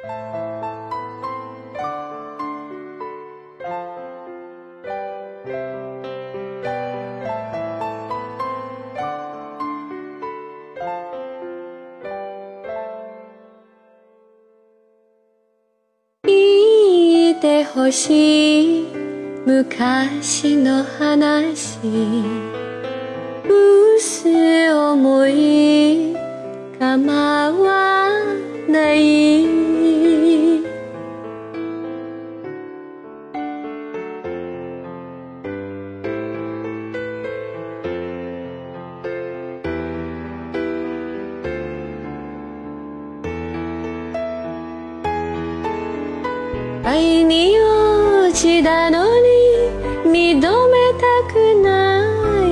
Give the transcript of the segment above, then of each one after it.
聞いてほしい昔の話。薄思い構わない。愛に落ちたのに認めたくない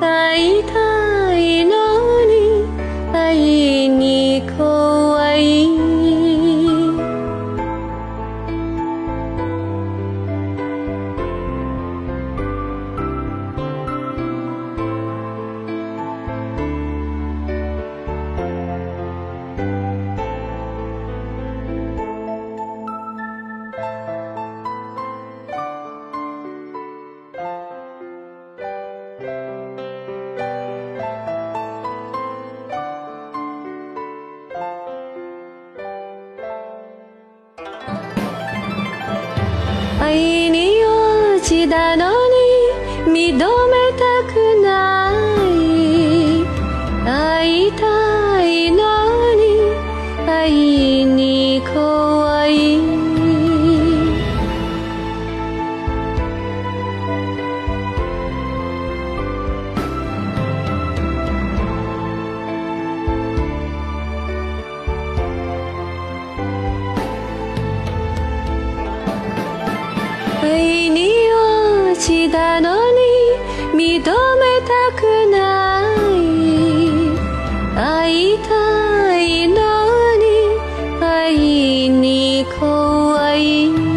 会いたいのに会いに怖いに認可以